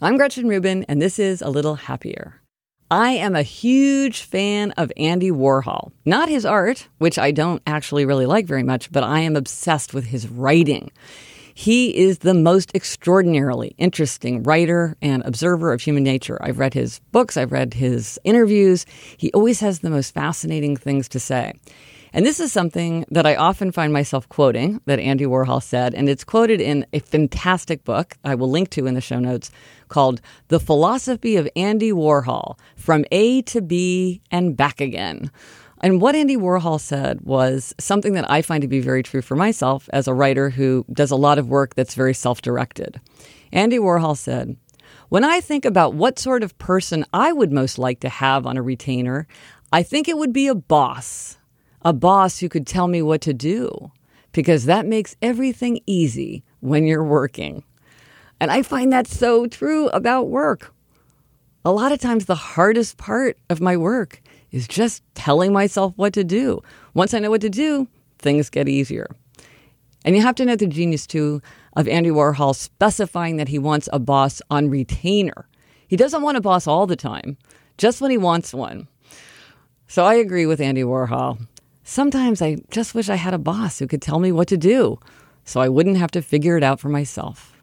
I'm Gretchen Rubin, and this is A Little Happier. I am a huge fan of Andy Warhol. Not his art, which I don't actually really like very much, but I am obsessed with his writing. He is the most extraordinarily interesting writer and observer of human nature. I've read his books, I've read his interviews. He always has the most fascinating things to say. And this is something that I often find myself quoting that Andy Warhol said, and it's quoted in a fantastic book I will link to in the show notes called The Philosophy of Andy Warhol From A to B and Back Again. And what Andy Warhol said was something that I find to be very true for myself as a writer who does a lot of work that's very self directed. Andy Warhol said, When I think about what sort of person I would most like to have on a retainer, I think it would be a boss, a boss who could tell me what to do, because that makes everything easy when you're working. And I find that so true about work. A lot of times, the hardest part of my work is just telling myself what to do. Once I know what to do, things get easier. And you have to know the genius, too, of Andy Warhol specifying that he wants a boss on retainer. He doesn't want a boss all the time, just when he wants one. So I agree with Andy Warhol. Sometimes I just wish I had a boss who could tell me what to do so I wouldn't have to figure it out for myself.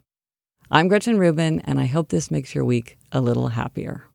I'm Gretchen Rubin, and I hope this makes your week a little happier.